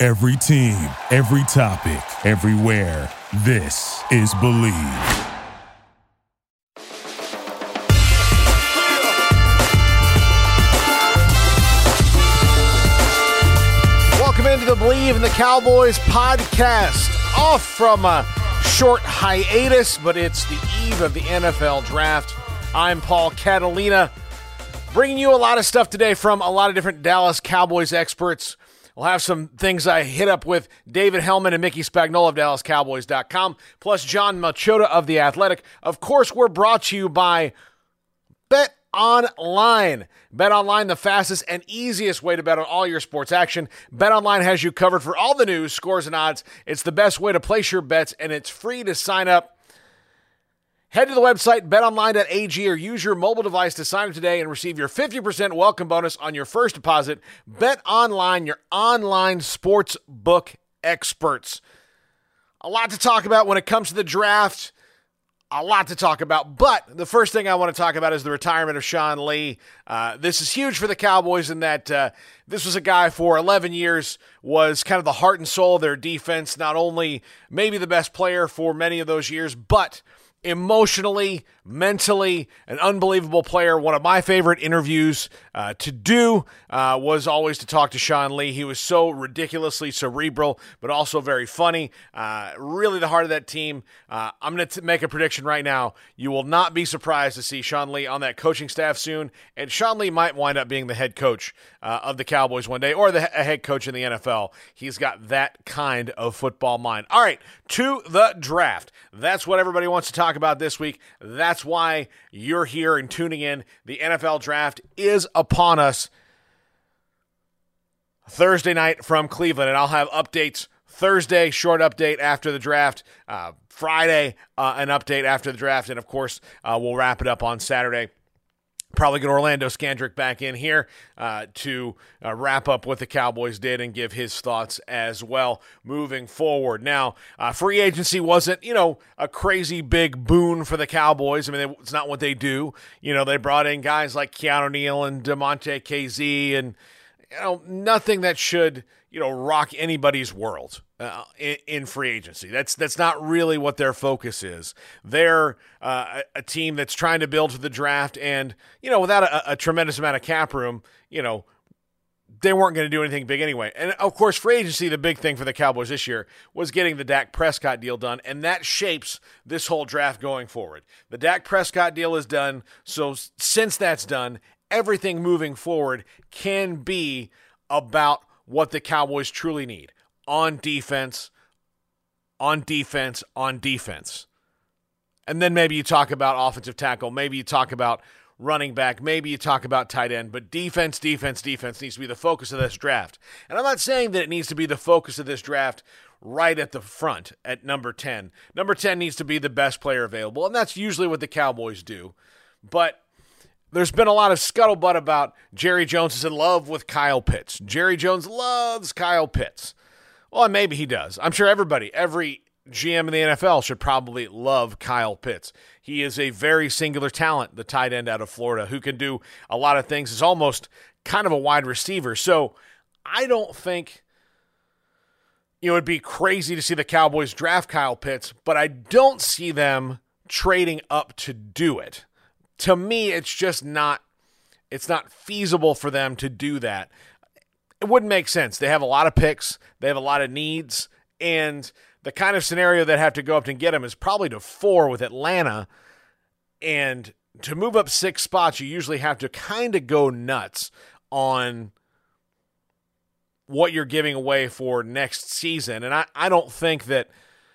Every team, every topic, everywhere. This is Believe. Welcome into the Believe in the Cowboys podcast. Off from a short hiatus, but it's the eve of the NFL draft. I'm Paul Catalina, bringing you a lot of stuff today from a lot of different Dallas Cowboys experts. We'll have some things I hit up with David Helman and Mickey Spagnola of DallasCowboys.com, plus Jon Machota of The Athletic. Of course, we're brought to you by Bet Online. Bet Online, the fastest and easiest way to bet on all your sports action. Bet Online has you covered for all the news, scores, and odds. It's the best way to place your bets, and it's free to sign up. Head to the website betonline.ag or use your mobile device to sign up today and receive your 50% welcome bonus on your first deposit. Bet Online, your online sports book experts. A lot to talk about when it comes to the draft a lot to talk about. But the first thing I want to talk about is the retirement of Sean Lee. Uh, this is huge for the Cowboys in that uh, this was a guy for 11 years, was kind of the heart and soul of their defense, not only maybe the best player for many of those years, but emotionally, mentally, an unbelievable player. One of my favorite interviews uh, to do uh, was always to talk to Sean Lee. He was so ridiculously cerebral, but also very funny. Uh, really, the heart of that team. Uh, I'm going to make a prediction right now. You will not be surprised to see Sean Lee on that coaching staff soon, and Sean Lee might wind up being the head coach uh, of the Cowboys one day, or the head coach in the NFL. He's got that kind of football mind. All right, to the draft. That's what everybody wants to talk about this week. That's why you're here and tuning in. The NFL draft is upon us Thursday night from Cleveland, and I'll have updates Thursday, short update after the draft. Uh, Friday, uh, an update after the draft. And of course, uh, we'll wrap it up on Saturday probably get Orlando Scandrick back in here uh, to uh, wrap up what the Cowboys did and give his thoughts as well moving forward. Now, uh, free agency wasn't, you know, a crazy big boon for the Cowboys. I mean, it's not what they do. You know, they brought in guys like Keanu Neal and Damontae Kazee and, you know, nothing that should, you know, rock anybody's world uh, in, in, free agency. That's that's not really what their focus is. They're uh, a, a, team that's trying to build for the draft, and you know, without a, a tremendous amount of cap room, you know, they weren't going to do anything big anyway. And of course, free agency, the big thing for the Cowboys this year was getting the Dak Prescott deal done, and that shapes this whole draft going forward. The Dak Prescott deal is done, so since that's done, everything moving forward can be about what the Cowboys truly need on defense, on defense, on defense. And then maybe you talk about offensive tackle. Maybe you talk about running back. Maybe you talk about tight end. But defense, defense, defense needs to be the focus of this draft. And I'm not saying that it needs to be the focus of this draft right at the front at number 10. Number 10 needs to be the best player available. And that's usually what the Cowboys do. But there's been a lot of scuttlebutt about Jerry Jones is in love with Kyle Pitts. Jerry Jones loves Kyle Pitts. Well, maybe he does. I'm sure everybody, every GM in the NFL should probably love Kyle Pitts. He is a very singular talent, the tight end out of Florida, who can do a lot of things. Is almost kind of a wide receiver. So I don't think you know it'd be crazy to see the Cowboys draft Kyle Pitts, but I don't see them trading up to do it. To me, it's just not it's not feasible for them to do that it wouldn't make sense. They have a lot of picks, they have a lot of needs, and the kind of scenario that have to go up and get them is probably to four with Atlanta. And to move up six spots, you usually have to kind of go nuts on what you're giving away for next season. And I, I don't think that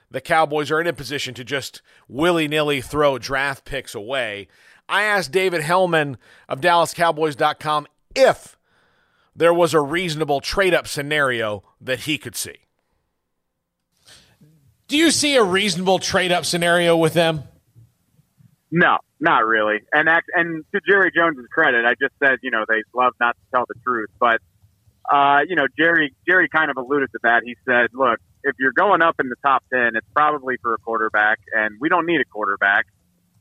the Cowboys are in a position to just willy nilly throw draft picks away. I asked David Helman of DallasCowboys.com if there was a reasonable trade up scenario that he could see. Do you see a reasonable trade up scenario with them? No, not really. And that, and to Jerry Jones's credit, I just said you know they love not to tell the truth, but uh, you know Jerry Jerry kind of alluded to that. He said, look, if you're going up in the top ten, it's probably for a quarterback, and we don't need a quarterback.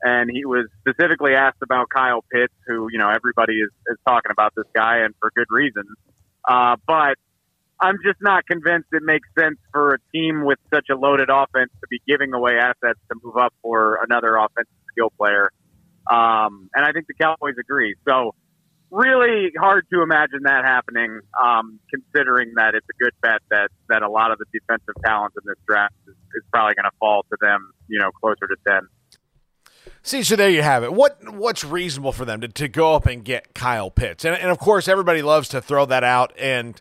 And he was specifically asked about Kyle Pitts, who you know everybody is, is talking about this guy, and for good reason. Uh, but I'm just not convinced it makes sense for a team with such a loaded offense to be giving away assets to move up for another offensive skill player. Um, and I think the Cowboys agree. So really hard to imagine that happening, um, considering that it's a good bet that, that a lot of the defensive talent in this draft is, is probably going to fall to them, you know, closer to 10. See, so there you have it. What what's reasonable for them to, to go up and get Kyle Pitts? And, and of course, everybody loves to throw that out. And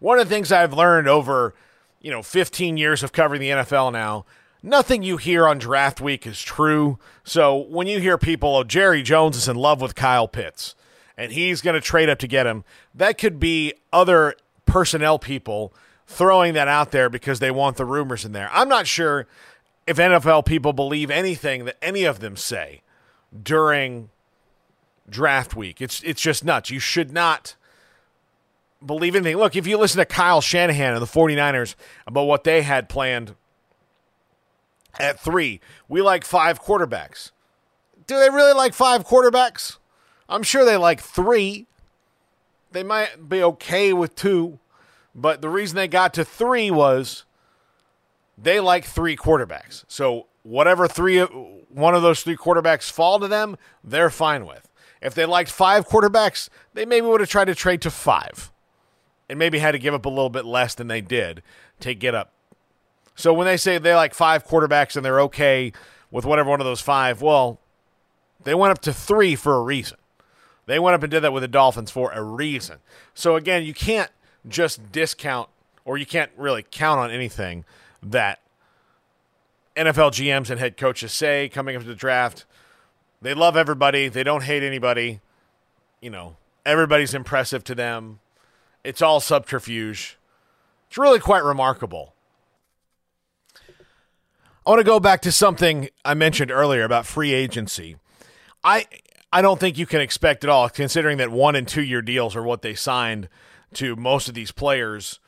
one of the things I've learned over, you know, 15 years of covering the NFL now, nothing you hear on draft week is true. So when you hear people, oh, Jerry Jones is in love with Kyle Pitts and he's going to trade up to get him, that could be other personnel people throwing that out there because they want the rumors in there. I'm not sure if NFL people believe anything that any of them say during draft week. It's it's just nuts. You should not believe anything. Look, if you listen to Kyle Shanahan and the 49ers about what they had planned at 3, we like five quarterbacks. Do they really like five quarterbacks? I'm sure they like 3. They might be okay with 2, but the reason they got to 3 was they like three quarterbacks. So whatever three one of those three quarterbacks fall to them, they're fine with. If they liked five quarterbacks, they maybe would have tried to trade to five. And maybe had to give up a little bit less than they did to get up. So when they say they like five quarterbacks and they're okay with whatever one of those five, well, they went up to three for a reason. They went up and did that with the Dolphins for a reason. So again, you can't just discount or you can't really count on anything that NFL GMs and head coaches say coming up to the draft. They love everybody. They don't hate anybody. You know, everybody's impressive to them. It's all subterfuge. It's really quite remarkable. I want to go back to something I mentioned earlier about free agency. I I don't think you can expect at all, considering that one and two year deals are what they signed to most of these players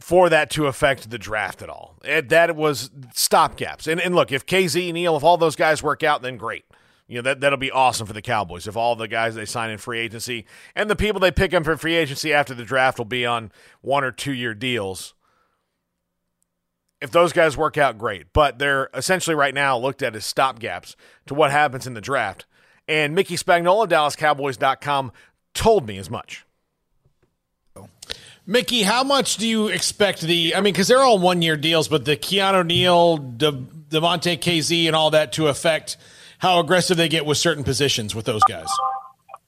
for that to affect the draft at all. It, that was stopgaps. And, and look, if Kazee, Neal, if all those guys work out, then great. You know, that, that'll be awesome for the Cowboys if all the guys they sign in free agency and the people they pick them for free agency after the draft will be on one or two year deals. If those guys work out, great. But they're essentially right now looked at as stopgaps to what happens in the draft. And Mickey Spagnola, DallasCowboys.com, told me as much. Mickey, how much do you expect the? I mean, because they're all one year deals, but the Keanu Neal, De, Damontae Kazee, and all that to affect how aggressive they get with certain positions with those guys.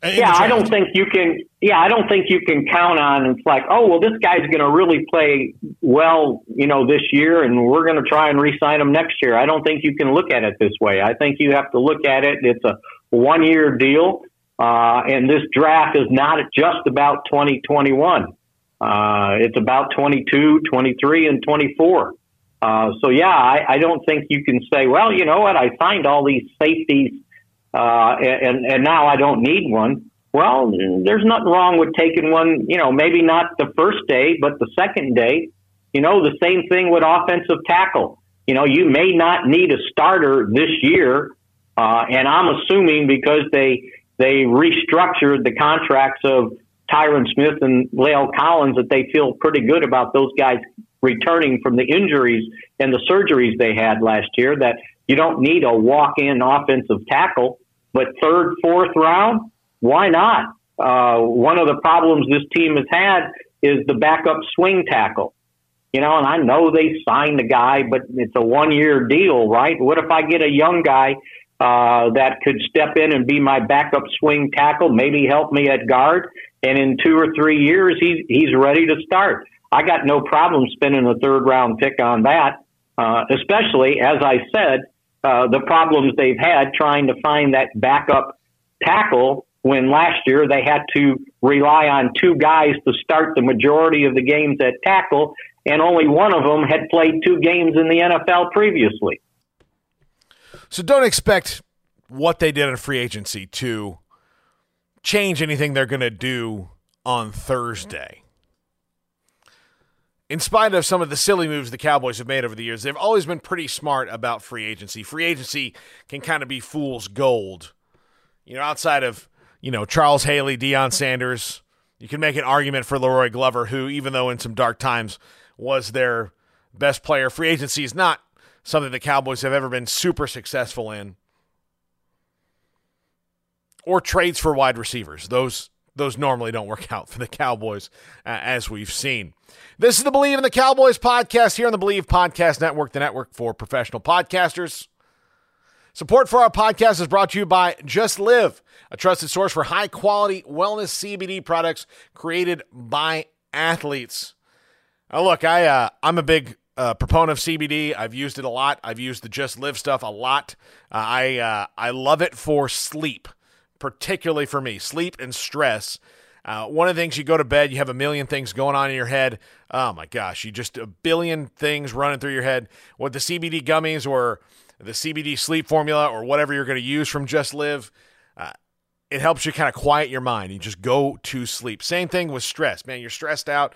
Yeah, I don't think you can. Yeah, I don't think you can count on. It's like, oh well, this guy's going to really play well, you know, this year, and we're going to try and re-sign him next year. I don't think you can look at it this way. I think you have to look at it. It's a one-year deal, uh, and this draft is not just about 2021. Uh, it's about 22, 23, and 24. Uh, so yeah, I, I, don't think you can say, well, you know what, I signed all these safeties, uh, and, and now I don't need one. Well, there's nothing wrong with taking one, you know, maybe not the first day, but the second day. You know, the same thing with offensive tackle. You know, you may not need a starter this year, uh, and I'm assuming because they they restructured the contracts of Tyron Smith and La'el Collins that they feel pretty good about those guys returning from the injuries and the surgeries they had last year. That you don't need a walk-in offensive tackle, but third, fourth round, why not? Uh, one of the problems this team has had is the backup swing tackle. You know, and I know they signed the guy, but it's a one-year deal, right? What if I get a young guy uh, that could step in and be my backup swing tackle, maybe help me at guard, and in two or three years, he's he's ready to start. I got no problem spending a third round pick on that, uh, especially as I said, uh, the problems they've had trying to find that backup tackle when last year they had to rely on two guys to start the majority of the games at tackle, and only one of them had played two games in the NFL previously. So don't expect what they did in free agency to change anything they're going to do on Thursday. In spite of some of the silly moves the Cowboys have made over the years, they've always been pretty smart about free agency. Free agency can kind of be fool's gold. You know, outside of you know, Charles Haley, Deion Sanders. You can make an argument for La'Roi Glover, who, even though in some dark times was their best player, free agency is not something the Cowboys have ever been super successful in. Or trades for wide receivers. Those those normally don't work out for the Cowboys, uh, as we've seen. This is the Believe in the Cowboys podcast here on the Believe Podcast Network, the network for professional podcasters. Support for our podcast is brought to you by Just Live, a trusted source for high quality wellness CBD products created by athletes. Now, look, I uh, I'm a big uh, proponent of CBD. I've used it a lot. I've used the Just Live stuff a lot. Uh, I uh, I love it for sleep, particularly for me, sleep and stress. Uh, one of the things you go to bed, you have a million things going on in your head. Oh my gosh, you just a billion things running through your head. What the CBD gummies or the CBD sleep formula or whatever you're going to use from Just Live, uh, it helps you kind of quiet your mind. You just go to sleep. Same thing with stress, man. You're stressed out,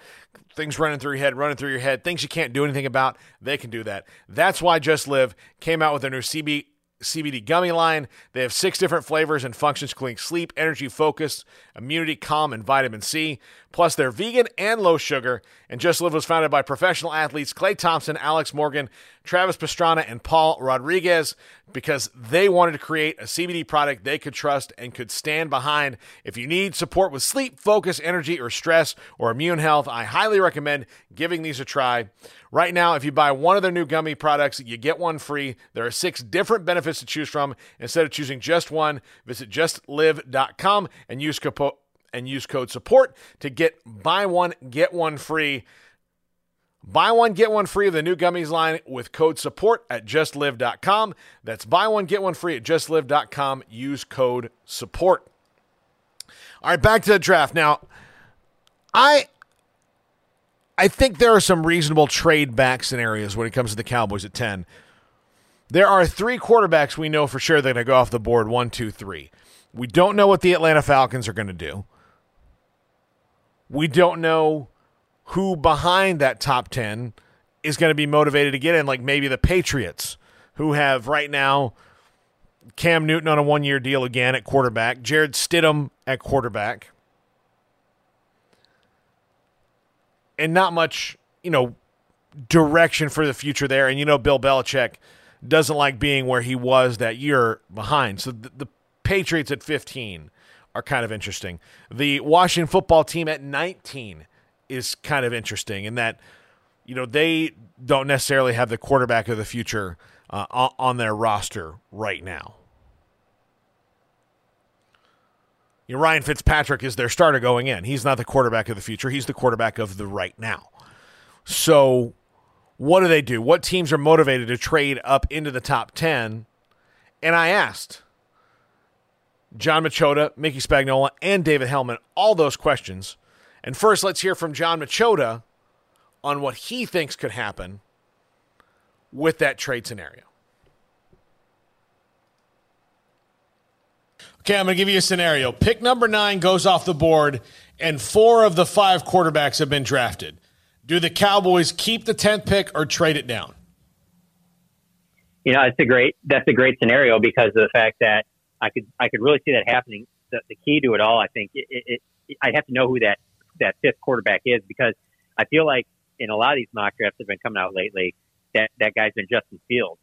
things running through your head, running through your head, things you can't do anything about. They can do that. That's why Just Live came out with their new CB CBD gummy line. They have six different flavors and functions, including sleep, energy, focus, immunity, calm, and vitamin C. Plus, they're vegan and low sugar. And Just Live was founded by professional athletes Klay Thompson, Alex Morgan, Travis Pastrana, and Paul Rodriguez because they wanted to create a CBD product they could trust and could stand behind. If you need support with sleep, focus, energy, or stress or immune health, I highly recommend giving these a try. Right now, if you buy one of their new gummy products, you get one free. There are six different benefits to choose from. Instead of choosing just one, visit justlive.com and use code and use code support to get buy one get one free. Buy one get one free of the new gummies line with code support at justlive.com. That's buy one get one free at justlive.com. Use code support. All right, back to the draft. Now, I I think there are some reasonable trade back scenarios when it comes to the Cowboys at 10. There are three quarterbacks we know for sure they're going to go off the board one, two, three. We don't know what the Atlanta Falcons are going to do. We don't know who behind that top 10 is going to be motivated to get in, like maybe the Patriots, who have right now Cam Newton on a one year deal again at quarterback, Jarrett Stidham at quarterback. and not much, you know, direction for the future there. And you know, Bill Belichick doesn't like being where he was that year behind. So the, the Patriots at 15 are kind of interesting. The Washington football team at 19 is kind of interesting in that, you know, they don't necessarily have the quarterback of the future uh, on their roster right now. You know, Ryan Fitzpatrick is their starter going in. He's not the quarterback of the future. He's the quarterback of the right now. So, what do they do? What teams are motivated to trade up into the top 10? And I asked Jon Machota, Mickey Spagnola, and David Helman all those questions. And first, let's hear from Jon Machota on what he thinks could happen with that trade scenario. Okay, I'm going to give you a scenario. Pick number nine goes off the board, and four of the five quarterbacks have been drafted. Do the Cowboys keep the tenth pick or trade it down? You know, it's a great that's a great scenario because of the fact that I could I could really see that happening. The, the key to it all, I think, it, it, it, I'd have to know who that that fifth quarterback is because I feel like in a lot of these mock drafts that have been coming out lately, that that guy's been Justin Fields.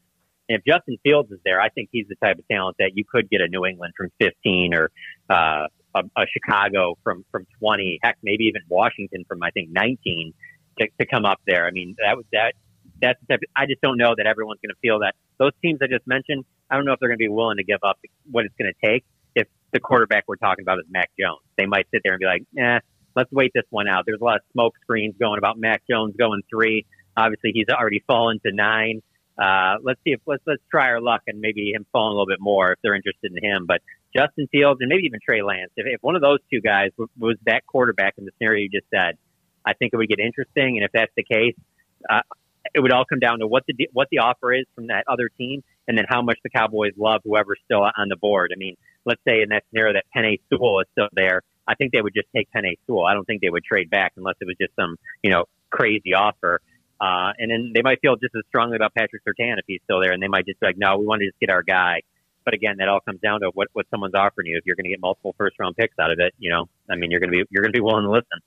And if Justin Fields is there, I think he's the type of talent that you could get a New England from 15 or uh, a, a Chicago from from 20, heck, maybe even Washington from I think 19 to, to come up there. I mean, that was that. That's the type. Of, I just don't know that everyone's going to feel that those teams I just mentioned. I don't know if they're going to be willing to give up what it's going to take if the quarterback we're talking about is Mac Jones. They might sit there and be like, "Eh, let's wait this one out." There's a lot of smoke screens going about Mac Jones going three. Obviously, he's already fallen to nine uh, let's see if let's let's try our luck and maybe him falling a little bit more if they're interested in him. But Justin Fields and maybe even Trey Lance, if, if one of those two guys w- was that quarterback in the scenario you just said, I think it would get interesting. And if that's the case, uh, it would all come down to what the what the offer is from that other team, and then how much the Cowboys love whoever's still on the board. I mean, let's say in that scenario that Penei Sewell is still there, I think they would just take Penei Sewell. I don't think they would trade back unless it was just some you know crazy offer. Uh, and then they might feel just as strongly about Patrick Surtain if he's still there, and they might just be like, no, we want to just get our guy. But again, that all comes down to what, what someone's offering you. If you're going to get multiple first round picks out of it, you know, I mean, you're going to be you're going to be willing to listen.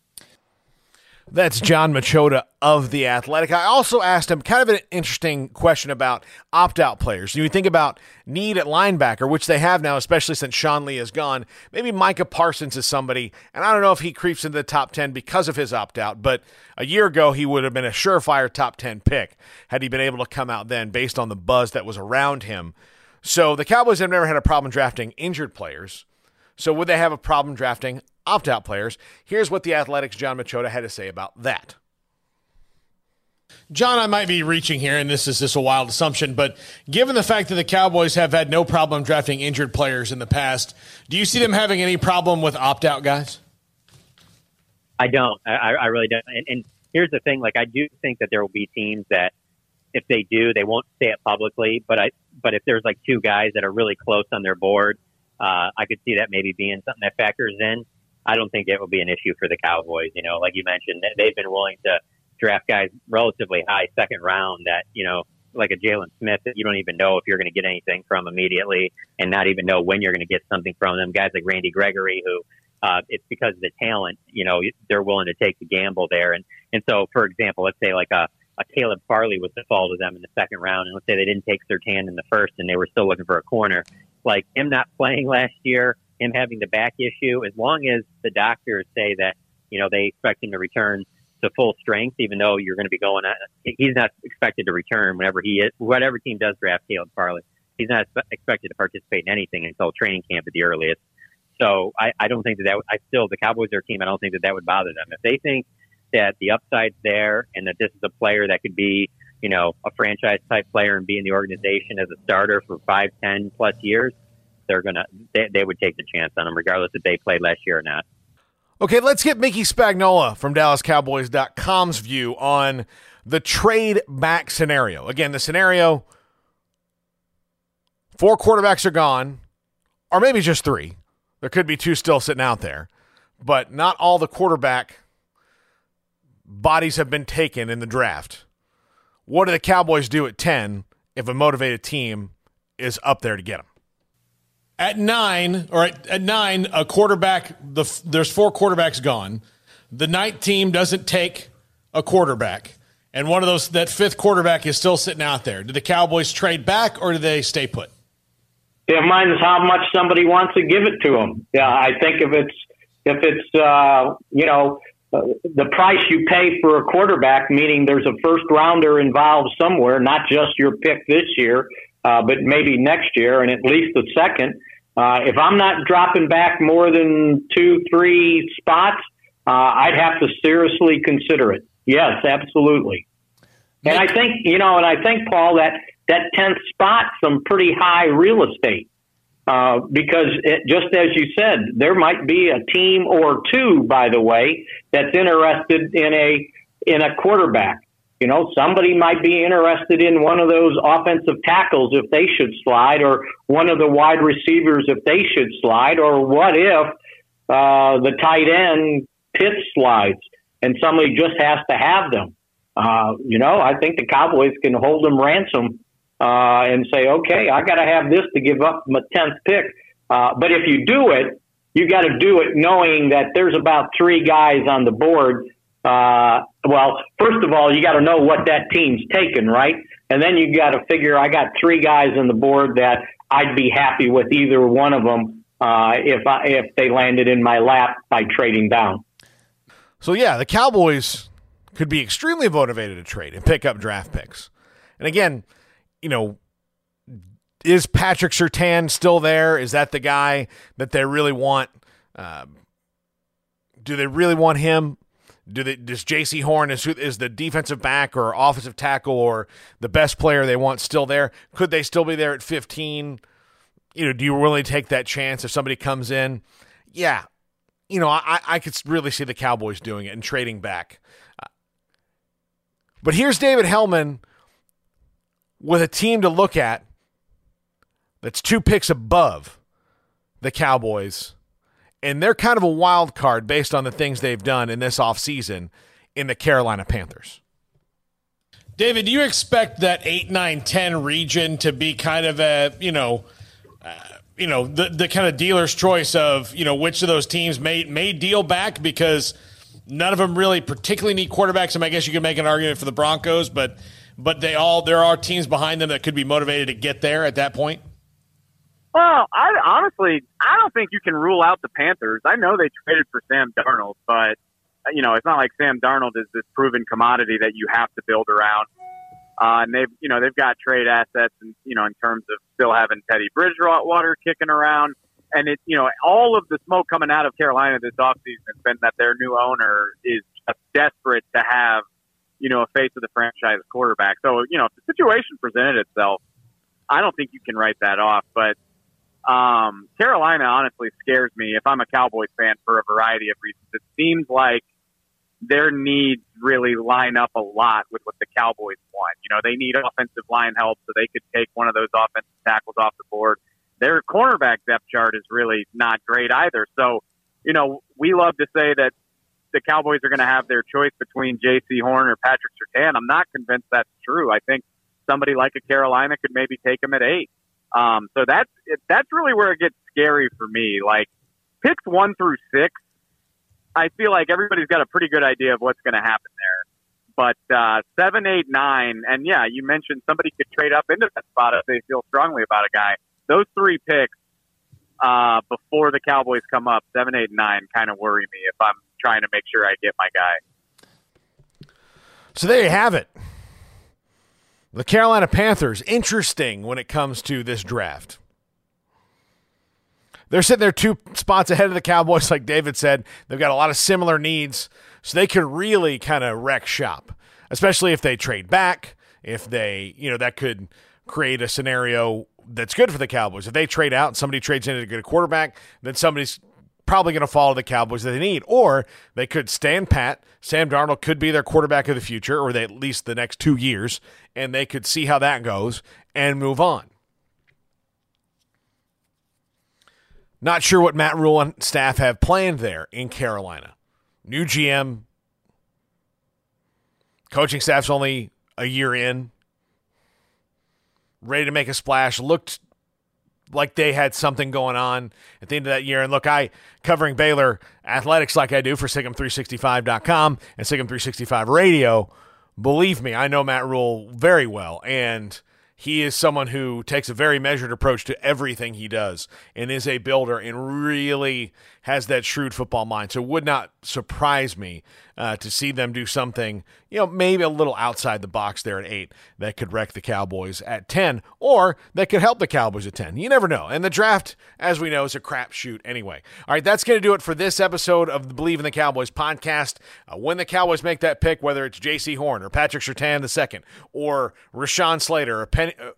That's Jon Machota of The Athletic. I also asked him kind of an interesting question about opt out players. You think about need at linebacker, which they have now, especially since Sean Lee is gone. Maybe Micah Parsons is somebody, and I don't know if he creeps into the top 10 because of his opt out, but a year ago he would have been a surefire top 10 pick had he been able to come out then based on the buzz that was around him. So the Cowboys have never had a problem drafting injured players. So would they have a problem drafting opt out players. Here's what the Athletics' Jon Machota had to say about that. John, I might be reaching here, and this is just a wild assumption, but given the fact that the Cowboys have had no problem drafting injured players in the past, do you see them having any problem with opt out guys? I don't. I, I really don't. And, and here's the thing: like, I do think that there will be teams that, if they do, they won't say it publicly. But I, but if there's like two guys that are really close on their board, uh, I could see that maybe being something that factors in. I don't think it will be an issue for the Cowboys. You know, like you mentioned, they've been willing to draft guys relatively high second round that, you know, like a Jaylon Smith that you don't even know if you're going to get anything from immediately and not even know when you're going to get something from them. Guys like Randy Gregory, who uh, it's because of the talent, you know, they're willing to take the gamble there. And, and so, for example, let's say like a, a Caleb Farley was to fall to them in the second round, and let's say they didn't take Surtain in the first and they were still looking for a corner. Like him not playing last year, him having the back issue, as long as the doctors say that, you know, they expect him to return to full strength, even though you're going to be going, he's not expected to return whenever he is, whatever team does draft Caleb Farley. He's not expected to participate in anything until training camp at the earliest. So I, I don't think that that, I still, the Cowboys are a team, I don't think that that would bother them. If they think that the upside's there and that this is a player that could be, you know, a franchise type player and be in the organization as a starter for five, ten plus years, they're gonna they, they would take the chance on him regardless if they played last year or not. Okay, let's get Mickey Spagnola from DallasCowboys.com's view on the trade back scenario. Again, the scenario four quarterbacks are gone, or maybe just three. There could be two still sitting out there, but not all the quarterback bodies have been taken in the draft. What do the Cowboys do at 10 if a motivated team is up there to get them? At nine, or at, at nine, a quarterback. The there's four quarterbacks gone. The ninth team doesn't take a quarterback, and one of those that fifth quarterback is still sitting out there. Do the Cowboys trade back or do they stay put? Yeah, It minds how much somebody wants to give it to them. Yeah, I think if it's if it's uh, you know uh, the price you pay for a quarterback, meaning there's a first rounder involved somewhere, not just your pick this year, uh, but maybe next year, and at least the second. Uh, if I'm not dropping back more than two, three spots, uh, I'd have to seriously consider it. Yes, absolutely. And I think you know, and I think Paul that that tenth spot some pretty high real estate uh, because it, just as you said, there might be a team or two, by the way, that's interested in a in a quarterback. You know, somebody might be interested in one of those offensive tackles if they should slide, or one of the wide receivers if they should slide, or what if uh, the tight end pit slides and somebody just has to have them? Uh, you know, I think the Cowboys can hold them ransom uh, and say, okay, I got to have this to give up my tenth pick. Uh, but if you do it, you got to do it knowing that there's about three guys on the board uh, well, first of all, you got to know what that team's taken, right? And then you got to figure I got three guys on the board that I'd be happy with either one of them uh, if I, if they landed in my lap by trading down. So yeah, the Cowboys could be extremely motivated to trade and pick up draft picks. And again, you know, is Patrick Surtain still there? Is that the guy that they really want? Uh, do they really want him? Do they does Jaycee Horn is is the defensive back or offensive tackle or the best player they want still there? Could they still be there at 15? you know, do you really take that chance if somebody comes in? Yeah, you know, I, I could really see the Cowboys doing it and trading back. But here's David Helman with a team to look at that's two picks above the Cowboys. And they're kind of a wild card based on the things they've done in this offseason in the Carolina Panthers. David, do you expect that 8, 9, 10 region to be kind of a, you know, uh, you know, the, the kind of dealer's choice of, you know, which of those teams may, may deal back because none of them really particularly need quarterbacks. Mean, I guess you could make an argument for the Broncos, but but they all there are teams behind them that could be motivated to get there at that point. Well, I honestly I don't think you can rule out the Panthers. I know they traded for Sam Darnold, but you know it's not like Sam Darnold is this proven commodity that you have to build around. Uh, and they've, you know, they've got trade assets, and you know, in terms of still having Teddy Bridgewater kicking around, and it, you know, all of the smoke coming out of Carolina this offseason has been that their new owner is desperate to have, you know, a face of the franchise quarterback. So, you know, if the situation presented itself, I don't think you can write that off. But um, Carolina honestly scares me if I'm a Cowboys fan for a variety of reasons. It seems like their needs really line up a lot with what the Cowboys want. You know, they need offensive line help so they could take one of those offensive tackles off the board. Their cornerback depth chart is really not great either. So, you know, we love to say that the Cowboys are going to have their choice between Jaycee Horn or Patrick Surtain. I'm not convinced that's true. I think somebody like a Carolina could maybe take him at eight. Um, so that's that's really where it gets scary for me. Like picks one through six, I feel like everybody's got a pretty good idea of what's going to happen there. But uh, seven, eight, nine, and yeah, you mentioned somebody could trade up into that spot if they feel strongly about a guy. Those three picks uh, before the Cowboys come up, seven, eight, nine, kind of worry me if I'm trying to make sure I get my guy. So there you have it. The Carolina Panthers, interesting when it comes to this draft. They're sitting there two spots ahead of the Cowboys, like David said. They've got a lot of similar needs, so they could really kind of wreck shop, especially if they trade back. If they, you know, that could create a scenario that's good for the Cowboys. If they trade out and somebody trades in to get a quarterback, then somebody's probably going to follow the Cowboys that they need. Or they could stand pat. Sam Darnold could be their quarterback of the future, or they, at least the next two years, and they could see how that goes and move on. Not sure what Matt Rhule and staff have planned there in Carolina. New GM, coaching staff's only a year in, ready to make a splash. Looked like they had something going on at the end of that year. And look, I covering Baylor athletics like I do for SicEm365.com and SicEm365 Radio. Believe me, I know Matt Rhule very well, and he is someone who takes a very measured approach to everything he does and is a builder and really has that shrewd football mind. So it would not surprise me uh, to see them do something, you know, maybe a little outside the box there at eight that could wreck the Cowboys at 10 or that could help the Cowboys at 10. You never know. And the draft, as we know, is a crapshoot anyway. All right, that's going to do it for this episode of the Believe in the Cowboys podcast. Uh, when the Cowboys make that pick, whether it's Jaycee Horn or Patrick Surtain II or Rashawn Slater or Penny. Uh,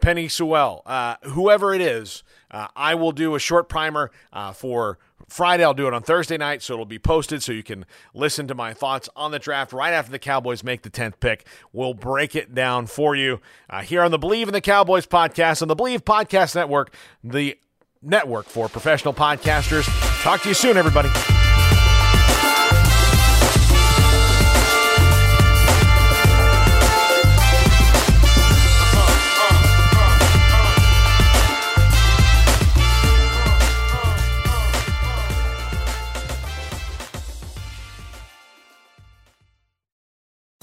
Penei Sewell, uh, whoever it is, uh, I will do a short primer uh, for Friday. I'll do it on Thursday night, so it'll be posted so you can listen to my thoughts on the draft right after the Cowboys make the 10th pick. We'll break it down for you uh, here on the Believe in the Cowboys podcast on the Believe Podcast Network, the network for professional podcasters. Talk to you soon, everybody.